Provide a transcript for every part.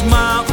smile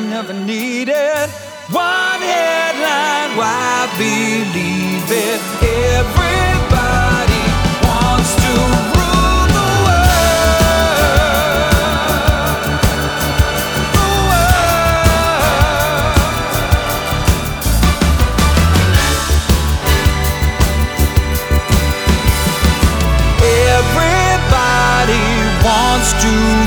never, never needed. One headline, why believe it? Everybody wants to rule the world. The world. Everybody wants to